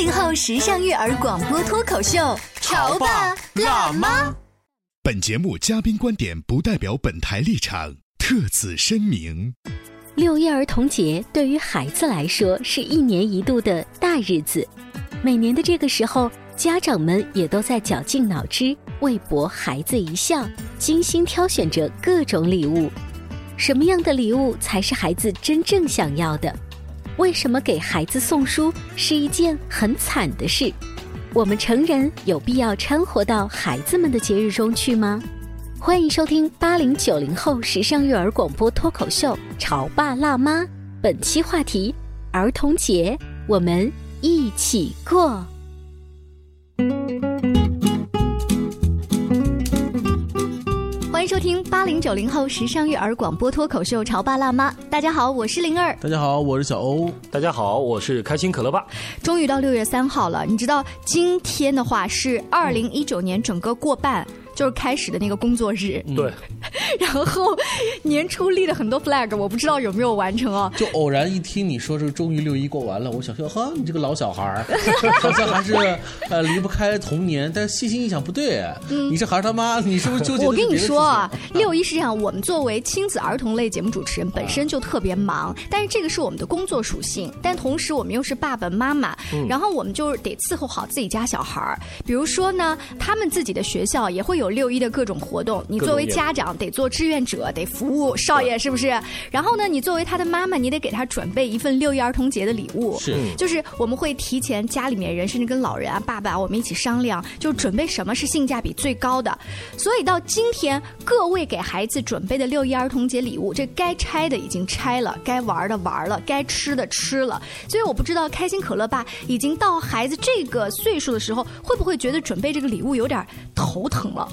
八零后时尚育儿广播脱口秀，潮爸辣妈。本节目嘉宾观点不代表本台立场，特此声明。六一儿童节对于孩子来说是一年一度的大日子，每年的这个时候，家长们也都在绞尽脑汁为博孩子一笑，精心挑选着各种礼物。什么样的礼物才是孩子真正想要的？为什么给孩子送书是一件很惨的事？我们成人有必要掺和到孩子们的节日中去吗？欢迎收听八零九零后时尚育儿广播脱口秀《潮爸辣妈》，本期话题：儿童节，我们一起过。听八零九零后时尚育儿广播脱口秀《潮爸辣妈》。大家好，我是灵儿。大家好，我是小欧。大家好，我是开心可乐爸。终于到六月三号了，你知道今天的话是二零一九年整个过半。就是开始的那个工作日，对。然后年初立了很多 flag，我不知道有没有完成哦。就偶然一听你说这个终于六一过完了，我想说哈，你这个老小孩儿，好像还是呃离不开童年。但是细心一想，不对，你是孩儿他妈，你是不是纠结？我跟你说啊，六一是这样，我们作为亲子儿童类节目主持人，本身就特别忙，但是这个是我们的工作属性。但同时我们又是爸爸妈妈，然后我们就得伺候好自己家小孩儿。比如说呢，他们自己的学校也会有。六一的各种活动，你作为家长得做志愿者，得服务少爷，是不是？然后呢，你作为他的妈妈，你得给他准备一份六一儿童节的礼物。是，就是我们会提前家里面人，甚至跟老人啊、爸爸，我们一起商量，就准备什么是性价比最高的。所以到今天，各位给孩子准备的六一儿童节礼物，这该拆的已经拆了，该玩的玩了，该吃的吃了。所以我不知道开心可乐爸已经到孩子这个岁数的时候，会不会觉得准备这个礼物有点头疼了？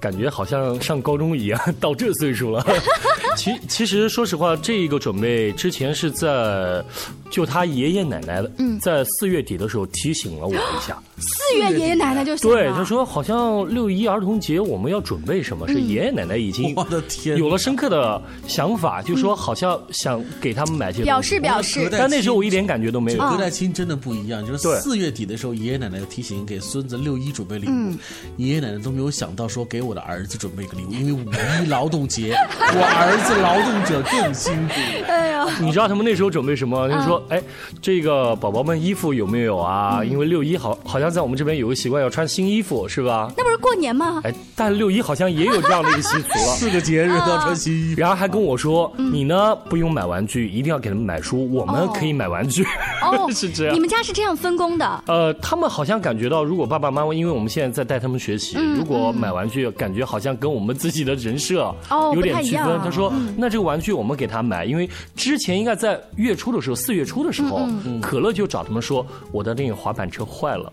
感觉好像上高中一样，到 这岁数了。其其实说实话，这个准备之前是在就他爷爷奶奶的，在四月底的时候提醒了我一下。四月爷爷奶奶就对他说，好像六一儿童节我们要准备什么？是爷爷奶奶已经我的天有了深刻的想法，就说好像想给他们买些表示表示。但那时候我一点感觉都没有。隔代亲真的不一样，就是四月底的时候，爷爷奶奶提醒给孙子六一准备礼物，爷爷奶奶都没有想到说给我的儿子准备个礼物，因为五一劳动节，我儿子劳动者更辛苦。哎呀，你知道他们那时候准备什么？就是说，哎，这个宝宝们衣服有没有啊？因为六一好好像。在我们这边有个习惯，要穿新衣服，是吧？那不是过年吗？哎，但六一好像也有这样的一个习俗了，四个节日都要穿新衣服。然后还跟我说，你呢不用买玩具，一定要给他们买书，我们可以买玩具。哦，是这样。你们家是这样分工的？呃，他们好像感觉到，如果爸爸妈妈，因为我们现在在带他们学习，如果买玩具，感觉好像跟我们自己的人设有点区分。他说，那这个玩具我们给他买，因为之前应该在月初的时候，四月初的时候，可乐就找他们说，我的那个滑板车坏了。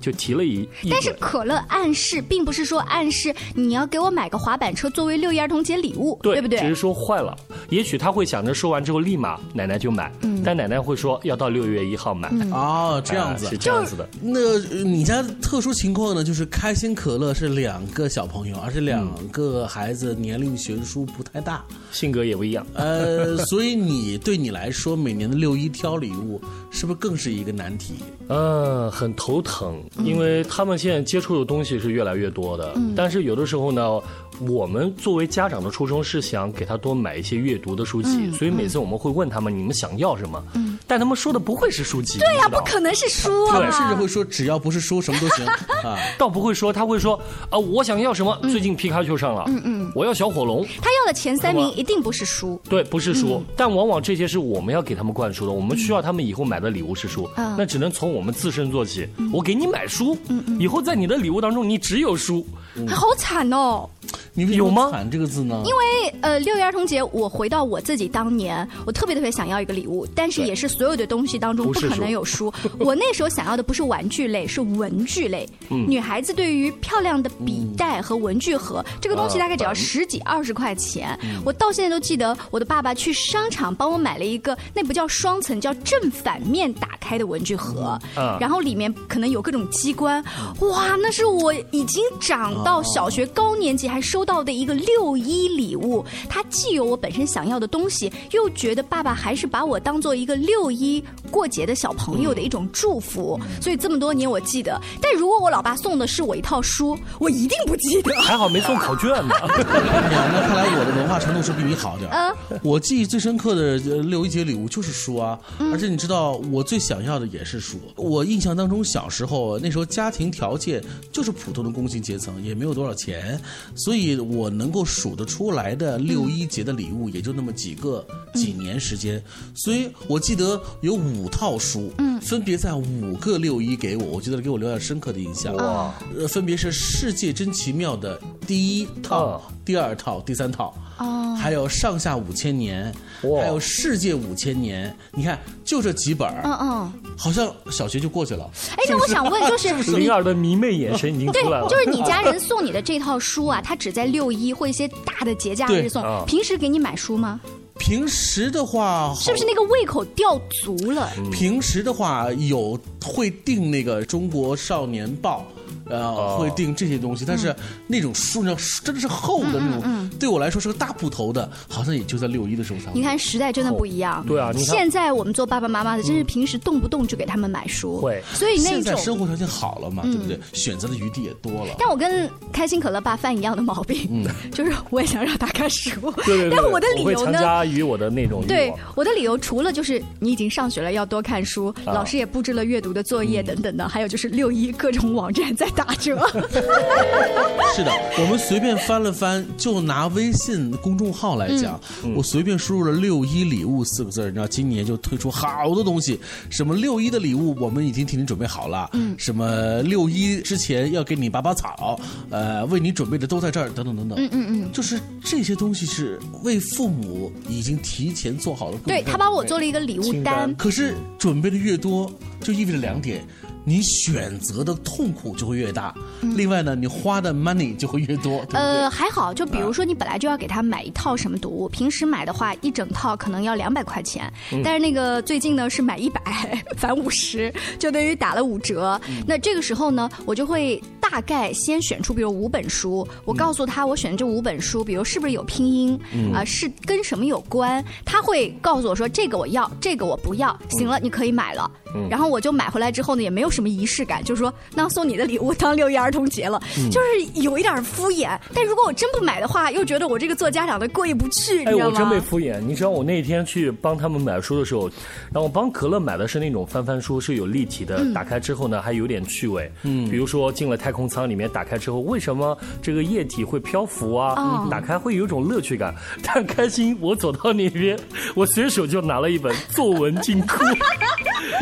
就提了一，但是可乐暗示并不是说暗示你要给我买个滑板车作为六一儿童节礼物，对不对？只是说坏了，也许他会想着说完之后立马奶奶就买，但奶奶会说要到六月一号买。哦，这样子是这样子的。那你家特殊情况呢？就是开心可乐是两个小朋友，而且两个孩子年龄悬殊不太大，性格也不一样。呃，所以你对你来说，每年的六一挑礼物是不是更是一个难题？嗯，很头疼。因为他们现在接触的东西是越来越多的，但是有的时候呢，我们作为家长的初衷是想给他多买一些阅读的书籍，所以每次我们会问他们你们想要什么，但他们说的不会是书籍。对呀，不可能是书啊！他们甚至会说只要不是书什么都行。啊，倒不会说他会说啊我想要什么？最近皮卡丘上了，嗯嗯，我要小火龙。他要的前三名一定不是书，对，不是书，但往往这些是我们要给他们灌输的，我们需要他们以后买的礼物是书，那只能从我们自身做起。我给你买书，以后在你的礼物当中你只有书，好惨哦。你有吗？惨这个字呢？因为呃，六一儿童节，我回到我自己当年，我特别特别想要一个礼物，但是也是所有的东西当中不可能有书。我那时候想要的不是玩具类，是文具类。女孩子对于漂亮的笔袋和文具盒，这个东西大概只要十几二十块钱。我到现在都记得，我的爸爸去商场帮我买了一个，那不叫双层，叫正反面打开的文具盒。然后里面可能有各种机关。哇，那是我已经长到小学高年级还收。到的一个六一礼物，它既有我本身想要的东西，又觉得爸爸还是把我当做一个六一过节的小朋友的一种祝福，所以这么多年我记得。但如果我老爸送的是我一套书，我一定不记得。还好没送考卷呢。那看来我的文化程度是比你好点。嗯，我记忆最深刻的六一节礼物就是书啊，而且你知道我最想要的也是书。我印象当中小时候那时候家庭条件就是普通的工薪阶层，也没有多少钱，所以。我能够数得出来的六一节的礼物也就那么几个，几年时间，所以我记得有五套书，嗯，分别在五个六一给我，我觉得给我留下深刻的印象。哇，呃，分别是《世界真奇妙》的第一套、第二套、第三套，哦，还有《上下五千年》，还有《世界五千年》。你看，就这几本嗯嗯，好像小学就过去了。哎，那我想问，就是 灵儿的迷妹眼神已经出来了。就是你家人送你的这套书啊，他只在。六一或一些大的节假日送，平时给你买书吗？平时的话，是不是那个胃口吊足了？平时的话有会订那个《中国少年报》。呃，会订这些东西，但是那种书呢，真的是厚的那种，对我来说是个大部头的，好像也就在六一的时候才。你看时代真的不一样。对啊，现在我们做爸爸妈妈的，真是平时动不动就给他们买书。会。所以那种现在生活条件好了嘛，对不对？选择的余地也多了。但我跟开心可乐爸犯一样的毛病，就是我也想让他看书。对对对。但我的理由呢？加于我的那种。对，我的理由除了就是你已经上学了，要多看书，老师也布置了阅读的作业等等的，还有就是六一各种网站在打折。是的，我们随便翻了翻，就拿微信公众号来讲，我随便输入了“六一礼物”四个字，你知道，今年就推出好多东西，什么六一的礼物我们已经替你准备好了，嗯，什么六一之前要给你拔拔草，呃，为你准备的都在这儿，等等等等，嗯嗯嗯，就是这些东西是为父母已经提前做好了，对他帮我做了一个礼物单，可是准备的越多，就意味着两点。你选择的痛苦就会越大，另外呢，你花的 money 就会越多。呃，还好，就比如说你本来就要给他买一套什么读物，平时买的话一整套可能要两百块钱，但是那个最近呢是买一百 返五十，就等于打了五折。那这个时候呢，我就会大概先选出，比如五本书，我告诉他我选这五本书，比如是不是有拼音啊，是跟什么有关，他会告诉我说这个我要，这个我不要，行了，你可以买了。然后我就买回来之后呢，也没有什么仪式感，就是说，那送你的礼物当六一儿童节了，就是有一点敷衍。但如果我真不买的话，又觉得我这个做家长的过意不去，哎，我真被敷衍。你知道我那天去帮他们买书的时候，然后我帮可乐买的是那种翻翻书，是有立体的，打开之后呢还有点趣味。嗯，比如说进了太空舱里面，打开之后为什么这个液体会漂浮啊？打开会有一种乐趣感。但开心，我走到那边，我随手就拿了一本作文金库。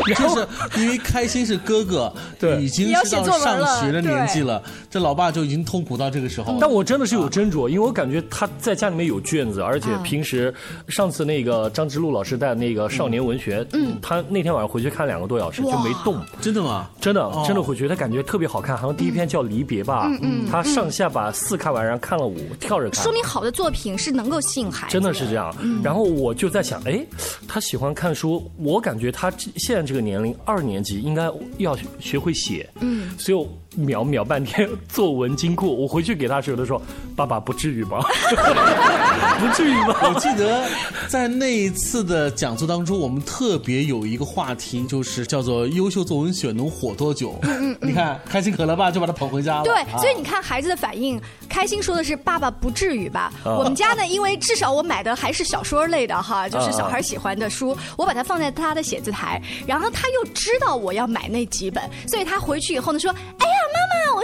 就是因为开心是哥哥，对，已经是到上学的年纪了，这老爸就已经痛苦到这个时候。但我真的是有斟酌，因为我感觉他在家里面有卷子，而且平时上次那个张之路老师带那个少年文学，嗯，他那天晚上回去看两个多小时就没动，真的吗？真的真的回去，他感觉特别好看，好像第一篇叫离别吧，嗯嗯，他上下把四看完，然后看了五，跳着看，说明好的作品是能够吸引孩子，真的是这样。然后我就在想，哎，他喜欢看书，我感觉他现在这个年龄。二年级应该要学会写，嗯，所以秒秒半天作文金库，我回去给他时候，他说：“爸爸不至于吧？不至于吧？”我记得在那一次的讲座当中，我们特别有一个话题，就是叫做“优秀作文选能火多久”。嗯嗯，你看开心可乐爸，就把他捧回家了。对，所以你看孩子的反应，开心说的是“爸爸不至于吧？”我们家呢，因为至少我买的还是小说类的哈，就是小孩喜欢的书，我把它放在他的写字台，然后他又知道我要买那几本，所以他回去以后呢说：“哎呀。”妈妈，我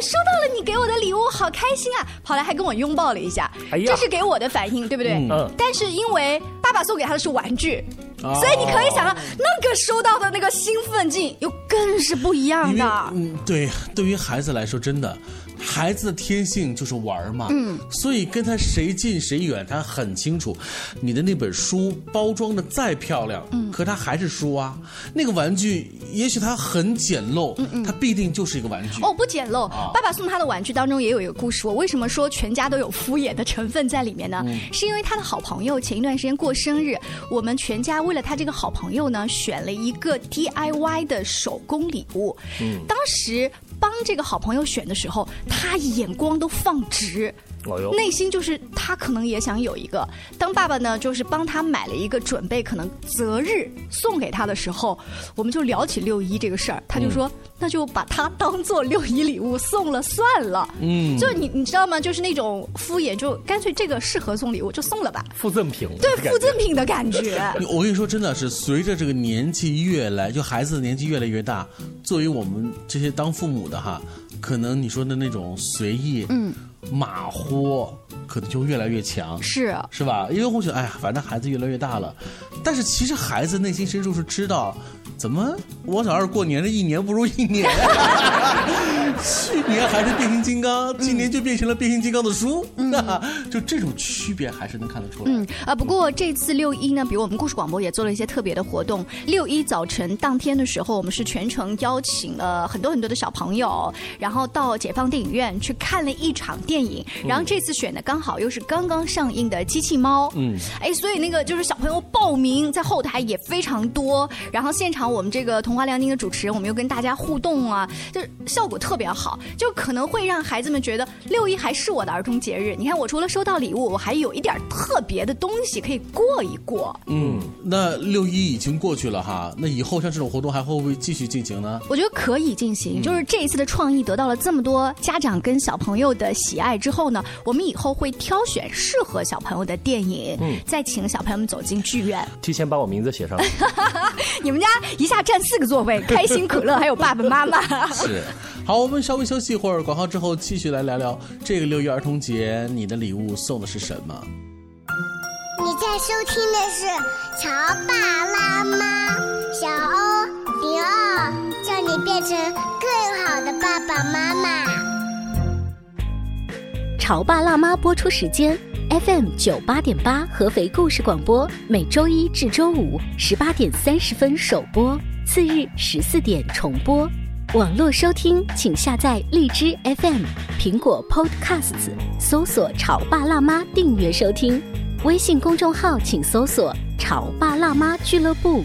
收到了你给我的礼物，好开心啊！跑来还跟我拥抱了一下，这是给我的反应，对不对？嗯。但是因为爸爸送给他的是玩具，所以你可以想到那个收到的那个兴奋劲又更是不一样的。嗯，对，对于孩子来说，真的。孩子的天性就是玩嘛，嗯，所以跟他谁近谁远，他很清楚。你的那本书包装的再漂亮，嗯，可它还是书啊。那个玩具也许它很简陋，嗯嗯，它必定就是一个玩具。哦，不简陋。爸爸送他的玩具当中也有一个故事。我为什么说全家都有敷衍的成分在里面呢？是因为他的好朋友前一段时间过生日，我们全家为了他这个好朋友呢，选了一个 DIY 的手工礼物。嗯，当时。帮这个好朋友选的时候，他眼光都放直。内心就是他可能也想有一个。当爸爸呢，就是帮他买了一个准备可能择日送给他的时候，我们就聊起六一这个事儿，他就说那就把它当做六一礼物送了算了。嗯，就你你知道吗？就是那种敷衍，就干脆这个适合送礼物就送了吧。附赠品。对，附赠品的感觉。我跟你说，真的是随着这个年纪越来，就孩子的年纪越来越大，作为我们这些当父母的哈，可能你说的那种随意，嗯。马虎可能就越来越强，是是吧？因为我觉得，哎呀，反正孩子越来越大了，但是其实孩子内心深处是知道。怎么？我小二过年的一年不如一年，去年还是变形金刚，今年就变成了变形金刚的书，就这种区别还是能看得出来。嗯啊，不过这次六一呢，比如我们故事广播也做了一些特别的活动。六一早晨当天的时候，我们是全程邀请了很多很多的小朋友，然后到解放电影院去看了一场电影。然后这次选的刚好又是刚刚上映的《机器猫》，嗯，哎，所以那个就是小朋友报名在后台也非常多，然后现场。我们这个童话亮丁的主持人，我们又跟大家互动啊，就是效果特别好，就可能会让孩子们觉得六一还是我的儿童节日。你看，我除了收到礼物，我还有一点特别的东西可以过一过。嗯，那六一已经过去了哈，那以后像这种活动还会不会继续进行呢？我觉得可以进行，就是这一次的创意得到了这么多家长跟小朋友的喜爱之后呢，我们以后会挑选适合小朋友的电影，嗯，再请小朋友们走进剧院，提前把我名字写上。你们家。一下占四个座位，开心可乐还有爸爸妈妈。是，好，我们稍微休息一会儿，广告之后继续来聊聊这个六一儿童节，你的礼物送的是什么？你在收听的是《潮爸辣妈》，小欧零二，叫你变成更好的爸爸妈妈。潮爸辣妈播出时间：FM 九八点八，合肥故事广播，每周一至周五十八点三十分首播，次日十四点重播。网络收听，请下载荔枝 FM、苹果 Podcasts，搜索“潮爸辣妈”订阅收听。微信公众号请搜索“潮爸辣妈俱乐部”。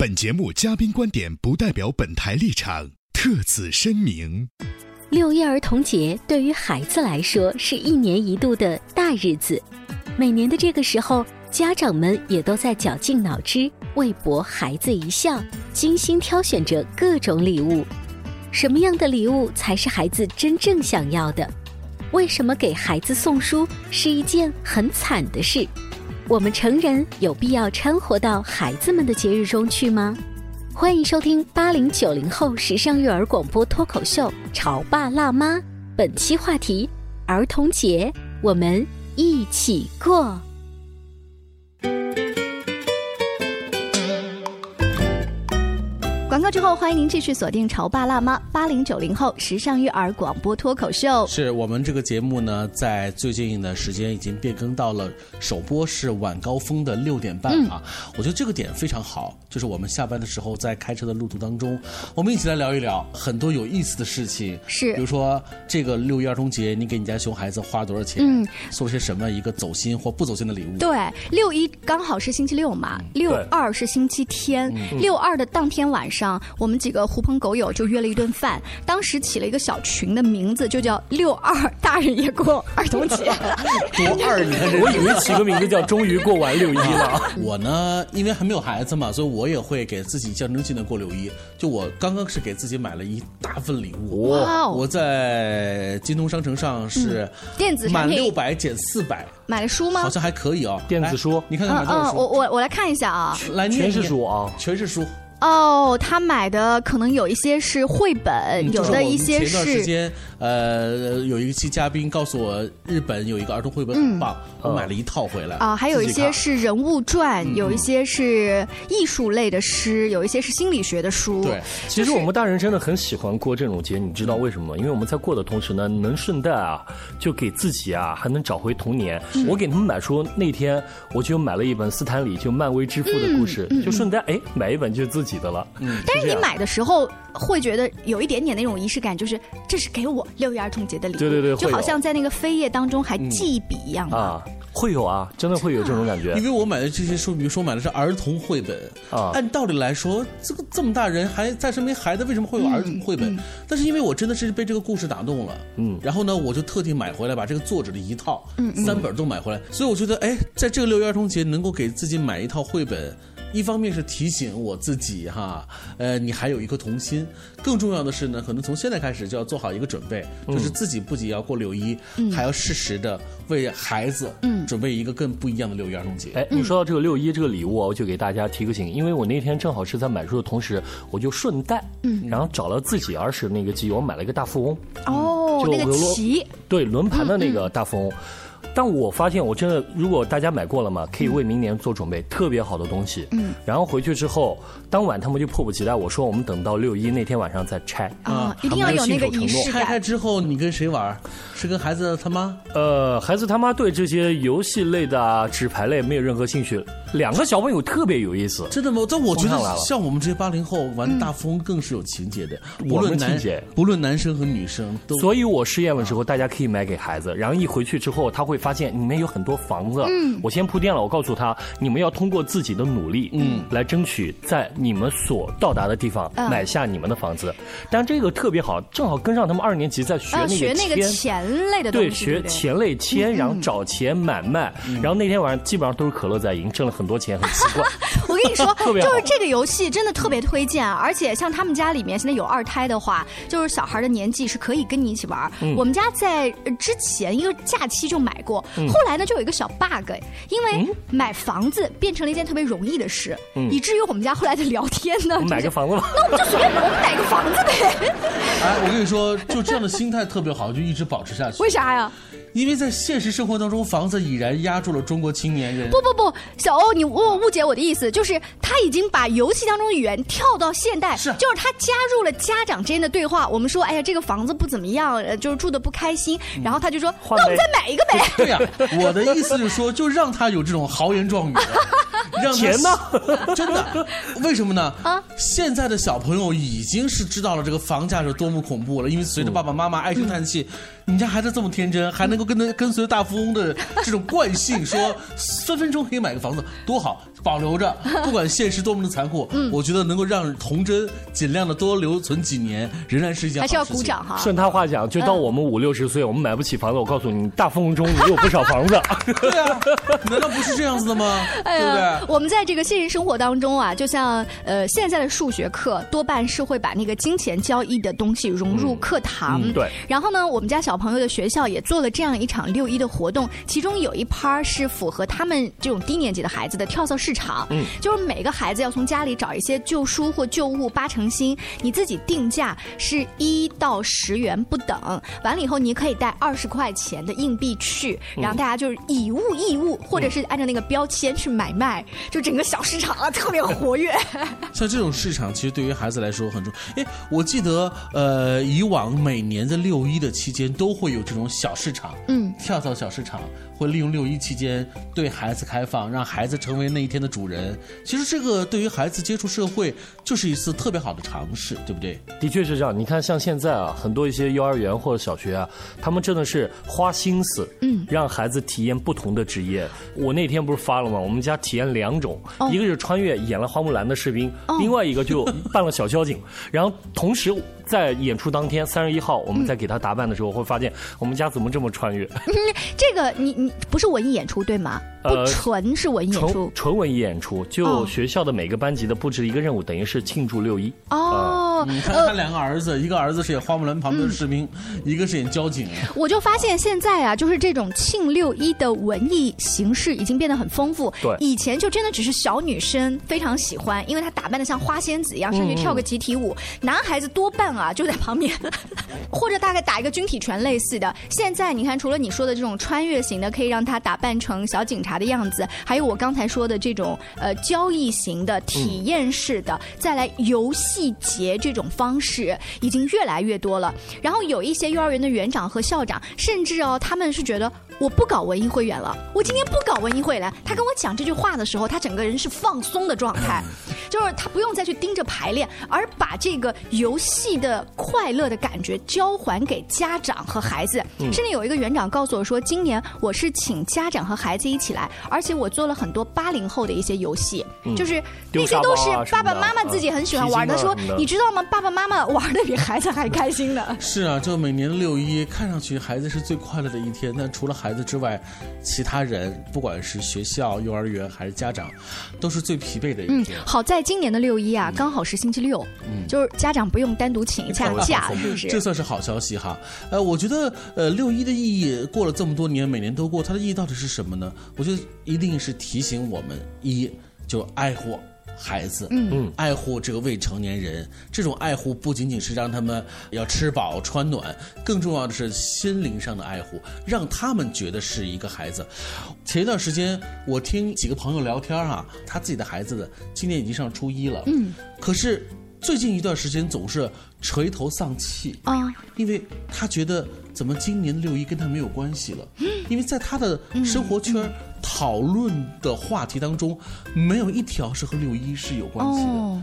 本节目嘉宾观点不代表本台立场，特此声明。六一儿童节对于孩子来说是一年一度的大日子，每年的这个时候，家长们也都在绞尽脑汁为博孩子一笑，精心挑选着各种礼物。什么样的礼物才是孩子真正想要的？为什么给孩子送书是一件很惨的事？我们成人有必要掺和到孩子们的节日中去吗？欢迎收听八零九零后时尚育儿广播脱口秀《潮爸辣妈》，本期话题：儿童节，我们一起过。广告之后，欢迎您继续锁定《潮爸辣妈》八零九零后时尚育儿广播脱口秀。是我们这个节目呢，在最近的时间已经变更到了首播是晚高峰的六点半啊。我觉得这个点非常好，就是我们下班的时候在开车的路途当中，我们一起来聊一聊很多有意思的事情。是，比如说这个六一儿童节，你给你家熊孩子花多少钱？嗯，送些什么一个走心或不走心的礼物？对，六一刚好是星期六嘛，六二是星期天，六二的当天晚上。上我们几个狐朋狗友就约了一顿饭，当时起了一个小群的名字，就叫“六二大人也过儿童节”。多二，你看，我以为起个名字叫“终于过完六一了 ”。我呢，因为还没有孩子嘛，所以我也会给自己象征性的过六一。就我刚刚是给自己买了一大份礼物。哇！我在京东商城上是电子满六百减四百，买了书吗？好像还可以哦，电子书。你看看买多少书？我我我来看一下啊，来全是书啊，全是书。哦，他买的可能有一些是绘本，有的一些是。前段时间，呃，有一期嘉宾告诉我，日本有一个儿童绘本很棒，我买了一套回来。啊，还有一些是人物传，有一些是艺术类的诗，有一些是心理学的书。对，其实我们大人真的很喜欢过这种节，你知道为什么吗？因为我们在过的同时呢，能顺带啊，就给自己啊，还能找回童年。我给他们买书那天，我就买了一本斯坦李就漫威之父的故事，就顺带哎买一本就是自己。的了，嗯，但是你买的时候会觉得有一点点那种仪式感，就是这是给我六一儿童节的礼物，对对对，就好像在那个扉页当中还记一笔一样啊，会有啊，真的会有这种感觉。因为我买的这些书，比如说买的是儿童绘本啊，按道理来说，这个这么大人还在身边孩子，为什么会有儿童绘本？但是因为我真的是被这个故事打动了，嗯，然后呢，我就特地买回来，把这个作者的一套，嗯，三本都买回来，所以我觉得，哎，在这个六一儿童节能够给自己买一套绘本。一方面是提醒我自己哈，呃，你还有一颗童心。更重要的是呢，可能从现在开始就要做好一个准备，就是自己不仅要过六一，还要适时的为孩子准备一个更不一样的六一儿童节。哎，你说到这个六一这个礼物，我就给大家提个醒，因为我那天正好是在买书的同时，我就顺带，嗯，然后找了自己儿时那个记忆，我买了一个大富翁。哦，那个棋，对，轮盘的那个大富翁。但我发现，我真的，如果大家买过了嘛，可以为明年做准备，特别好的东西。嗯。然后回去之后，当晚他们就迫不及待，我说我们等到六一那天晚上再拆。啊，一定要有那个仪式拆开之后，你跟谁玩？是跟孩子他妈？呃，孩子他妈对这些游戏类的啊、纸牌类没有任何兴趣。两个小朋友特别有意思。真的吗？但我觉得像我们这些八零后玩大富翁更是有情节的。无论男不论男生和女生都。所以我试验的时候，大家可以买给孩子，然后一回去之后，他会。发现里面有很多房子，嗯，我先铺垫了。我告诉他，你们要通过自己的努力，嗯，来争取在你们所到达的地方买下你们的房子。但这个特别好，正好跟上他们二年级在学那个学那个钱类的东西，对，学钱类签，然后找钱买卖。然后那天晚上基本上都是可乐在赢，挣了很多钱，很奇怪。我跟你说，就是这个游戏真的特别推荐，而且像他们家里面现在有二胎的话，就是小孩的年纪是可以跟你一起玩。我们家在之前一个假期就买过。后来呢，就有一个小 bug，因为买房子变成了一件特别容易的事，以至于我们家后来的聊天呢，买个房子吧，那我们就随便我们买个房子呗。哎，我跟你说，就这样的心态特别好，就一直保持下去。为啥呀？因为在现实生活当中，房子已然压住了中国青年人。不不不，小欧，你误误解我的意思，就是他已经把游戏当中的语言跳到现代，是，就是他加入了家长之间的对话。我们说，哎呀，这个房子不怎么样，就是住的不开心，然后他就说，那我们再买一个呗。对呀，我的意思是说，就让他有这种豪言壮语。让钱呢？真的？为什么呢？啊！现在的小朋友已经是知道了这个房价是多么恐怖了，因为随着爸爸妈妈唉声叹气，你家孩子这么天真，还能够跟着跟随大富翁的这种惯性，说分分钟可以买个房子，多好！保留着，不管现实多么的残酷，嗯，我觉得能够让童真尽量的多留存几年，仍然是一件还是要鼓掌哈。顺他话讲，就到我们五六十岁，我们买不起房子，我告诉你，大富翁中也有不少房子。对啊，难道不是这样子的吗？对不对？我们在这个现实生活当中啊，就像呃现在的数学课，多半是会把那个金钱交易的东西融入课堂。对。然后呢，我们家小朋友的学校也做了这样一场六一的活动，其中有一趴是符合他们这种低年级的孩子的跳蚤市。市场，嗯，就是每个孩子要从家里找一些旧书或旧物八成新，你自己定价是一到十元不等，完了以后你可以带二十块钱的硬币去，然后大家就是以物易物，或者是按照那个标签去买卖，就整个小市场啊特别活跃。像这种市场，其实对于孩子来说很重要。哎，我记得呃，以往每年的六一的期间都会有这种小市场，嗯，跳蚤小市场。会利用六一期间对孩子开放，让孩子成为那一天的主人。其实这个对于孩子接触社会就是一次特别好的尝试，对不对？的确是这样。你看，像现在啊，很多一些幼儿园或者小学啊，他们真的是花心思，嗯，让孩子体验不同的职业。我那天不是发了吗？我们家体验两种，一个是穿越演了花木兰的士兵，另外一个就扮了小交警，然后同时。在演出当天，三十一号，我们在给他打扮的时候，会发现我们家怎么这么穿越？这个你你不是文艺演出对吗？不纯是文艺演出，纯文艺演出。就学校的每个班级的布置一个任务，等于是庆祝六一。哦，你看他两个儿子，一个儿子是演花木兰旁边的士兵，一个是演交警。我就发现现在啊，就是这种庆六一的文艺形式已经变得很丰富。对，以前就真的只是小女生非常喜欢，因为她打扮的像花仙子一样，上去跳个集体舞。男孩子多半。啊，就在旁边，或者大概打一个军体拳类似的。现在你看，除了你说的这种穿越型的，可以让他打扮成小警察的样子，还有我刚才说的这种呃交易型的、体验式的，再来游戏节这种方式，已经越来越多了。然后有一些幼儿园的园长和校长，甚至哦，他们是觉得我不搞文艺汇演了，我今天不搞文艺汇了。他跟我讲这句话的时候，他整个人是放松的状态，就是他不用再去盯着排练，而把这个游戏的。快乐的感觉交还给家长和孩子，甚至有一个园长告诉我说，今年我是请家长和孩子一起来，而且我做了很多八零后的一些游戏，就是那些都是爸爸妈妈自己很喜欢玩的。说你知道吗？爸爸妈妈玩的比孩子还开心呢。是啊，就每年六一，看上去孩子是最快乐的一天，但除了孩子之外，其他人不管是学校、幼儿园还是家长，都是最疲惫的一天。好在今年的六一啊，刚好是星期六，嗯就是家长不用单独请。一 下假是不是？这算是好消息哈。呃，我觉得呃六一的意义过了这么多年，每年都过，它的意义到底是什么呢？我觉得一定是提醒我们一就爱护孩子，嗯。嗯，爱护这个未成年人。这种爱护不仅仅是让他们要吃饱穿暖，更重要的是心灵上的爱护，让他们觉得是一个孩子。前一段时间我听几个朋友聊天啊，他自己的孩子的今年已经上初一了，嗯，可是。最近一段时间总是垂头丧气。啊，因为他觉得怎么今年的六一跟他没有关系了，因为在他的生活圈讨论的话题当中，没有一条是和六一是有关系的。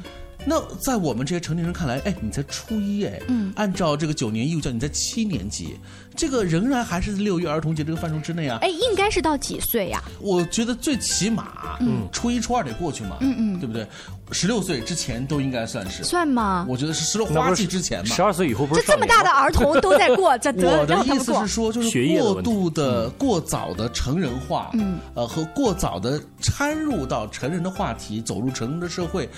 那在我们这些成年人看来，哎，你才初一哎，嗯，按照这个九年义务教育，你在七年级，这个仍然还是六一儿童节这个范畴之内啊。哎，应该是到几岁呀？我觉得最起码，嗯，初一初二得过去嘛，嗯嗯，对不对？十六岁之前都应该算是算吗？我觉得是十六花季之前嘛。十二岁以后不是？这这么大的儿童都在过，这 我的意思是说，就是过度的、过早的成人化，嗯，呃，和过早的掺入到成人的话题，走入成人的社会。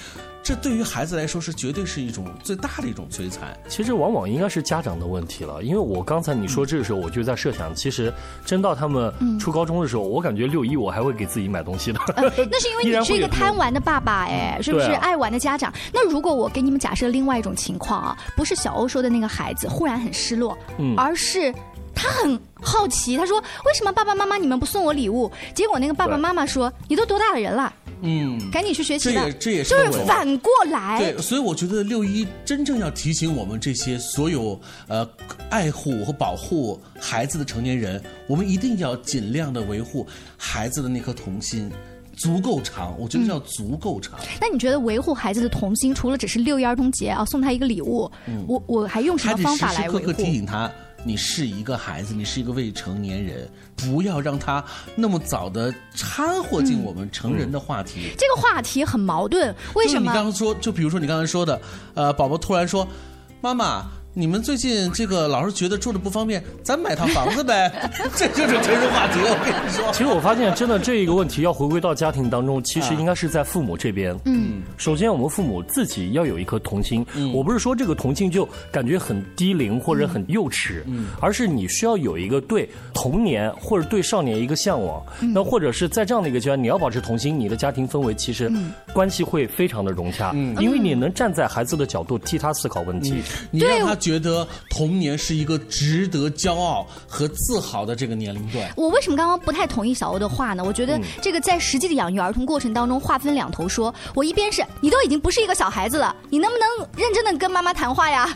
这对于孩子来说是绝对是一种最大的一种摧残。其实往往应该是家长的问题了，因为我刚才你说这个时候，我就在设想，其实真到他们初高中的时候，我感觉六一我还会给自己买东西的。那是因为你 是一个贪玩的爸爸，哎，是不是爱玩的家长？那如果我给你们假设另外一种情况啊，不是小欧说的那个孩子忽然很失落，嗯，而是他很好奇，他说为什么爸爸妈妈你们不送我礼物？结果那个爸爸妈妈说你都多大的人了？嗯，赶紧去学习这也这也是就是反过来。对，所以我觉得六一真正要提醒我们这些所有呃爱护和保护孩子的成年人，我们一定要尽量的维护孩子的那颗童心，足够长。我觉得要足够长。那你觉得维护孩子的童心，除了只是六一儿童节啊送他一个礼物，我我还用什么方法来维护？时时刻刻提醒他。你是一个孩子，你是一个未成年人，不要让他那么早的掺和进我们成人的话题。这个话题很矛盾，为什么？你刚刚说，就比如说你刚才说的，呃，宝宝突然说：“妈妈，你们最近这个老是觉得住的不方便，咱买套房子呗，这就是成人话题。我跟你说，其实我发现真的这一个问题要回归到家庭当中，其实应该是在父母这边。嗯，首先我们父母自己要有一颗童心。嗯，我不是说这个童心就感觉很低龄或者很幼稚，嗯，而是你需要有一个对童年或者对少年一个向往。那或者是在这样的一个阶段，你要保持童心，你的家庭氛围其实关系会非常的融洽。嗯，因为你能站在孩子的角度替他思考问题，你让他觉得童年是一个值得骄傲和自豪的这个年龄段。我为什么刚刚不太同意小欧的话呢？我觉得这个在实际的养育儿童过程当中，划分两头说。我一边是你都已经不是一个小孩子了，你能不能认真的跟妈妈谈话呀？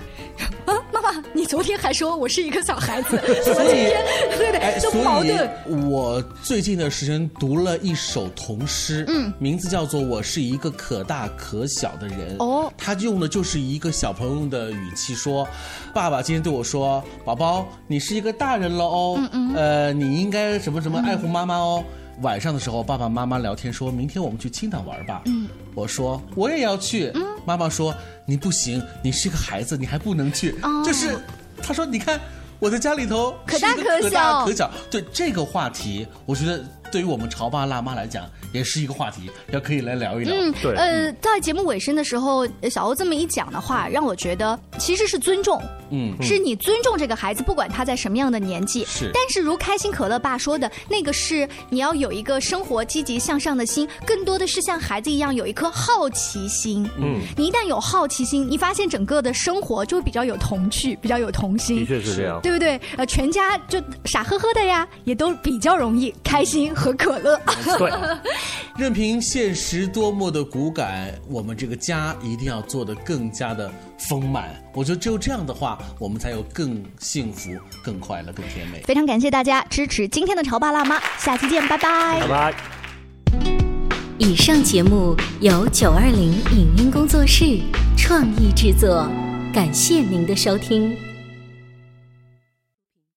你昨天还说我是一个小孩子，所以对对，就矛盾。我最近的时间读了一首童诗，嗯，名字叫做《我是一个可大可小的人》。哦，他用的就是一个小朋友的语气说：“爸爸今天对我说，宝宝，你是一个大人了哦，嗯嗯，呃，你应该什么什么爱护妈妈哦。”晚上的时候，爸爸妈妈聊天，说明天我们去青岛玩吧。嗯，我说我也要去。嗯，妈妈说你不行，你是个孩子，你还不能去。哦，就是，他说你看我在家里头可大可小，可小。对这个话题，我觉得。对于我们潮爸辣妈来讲，也是一个话题，要可以来聊一聊。嗯，对。呃，在节目尾声的时候，小欧这么一讲的话，让我觉得其实是尊重。嗯，是你尊重这个孩子，不管他在什么样的年纪。是。但是如开心可乐爸说的那个是，你要有一个生活积极向上的心，更多的是像孩子一样有一颗好奇心。嗯。你一旦有好奇心，你发现整个的生活就会比较有童趣，比较有童心。的确是这样，对不对？呃，全家就傻呵呵的呀，也都比较容易开心。和可乐，对，任凭现实多么的骨感，我们这个家一定要做得更加的丰满。我觉得只有这样的话，我们才有更幸福、更快乐、更甜美。非常感谢大家支持今天的潮爸辣妈，下期见，拜拜，拜拜。以上节目由九二零影音工作室创意制作，感谢您的收听。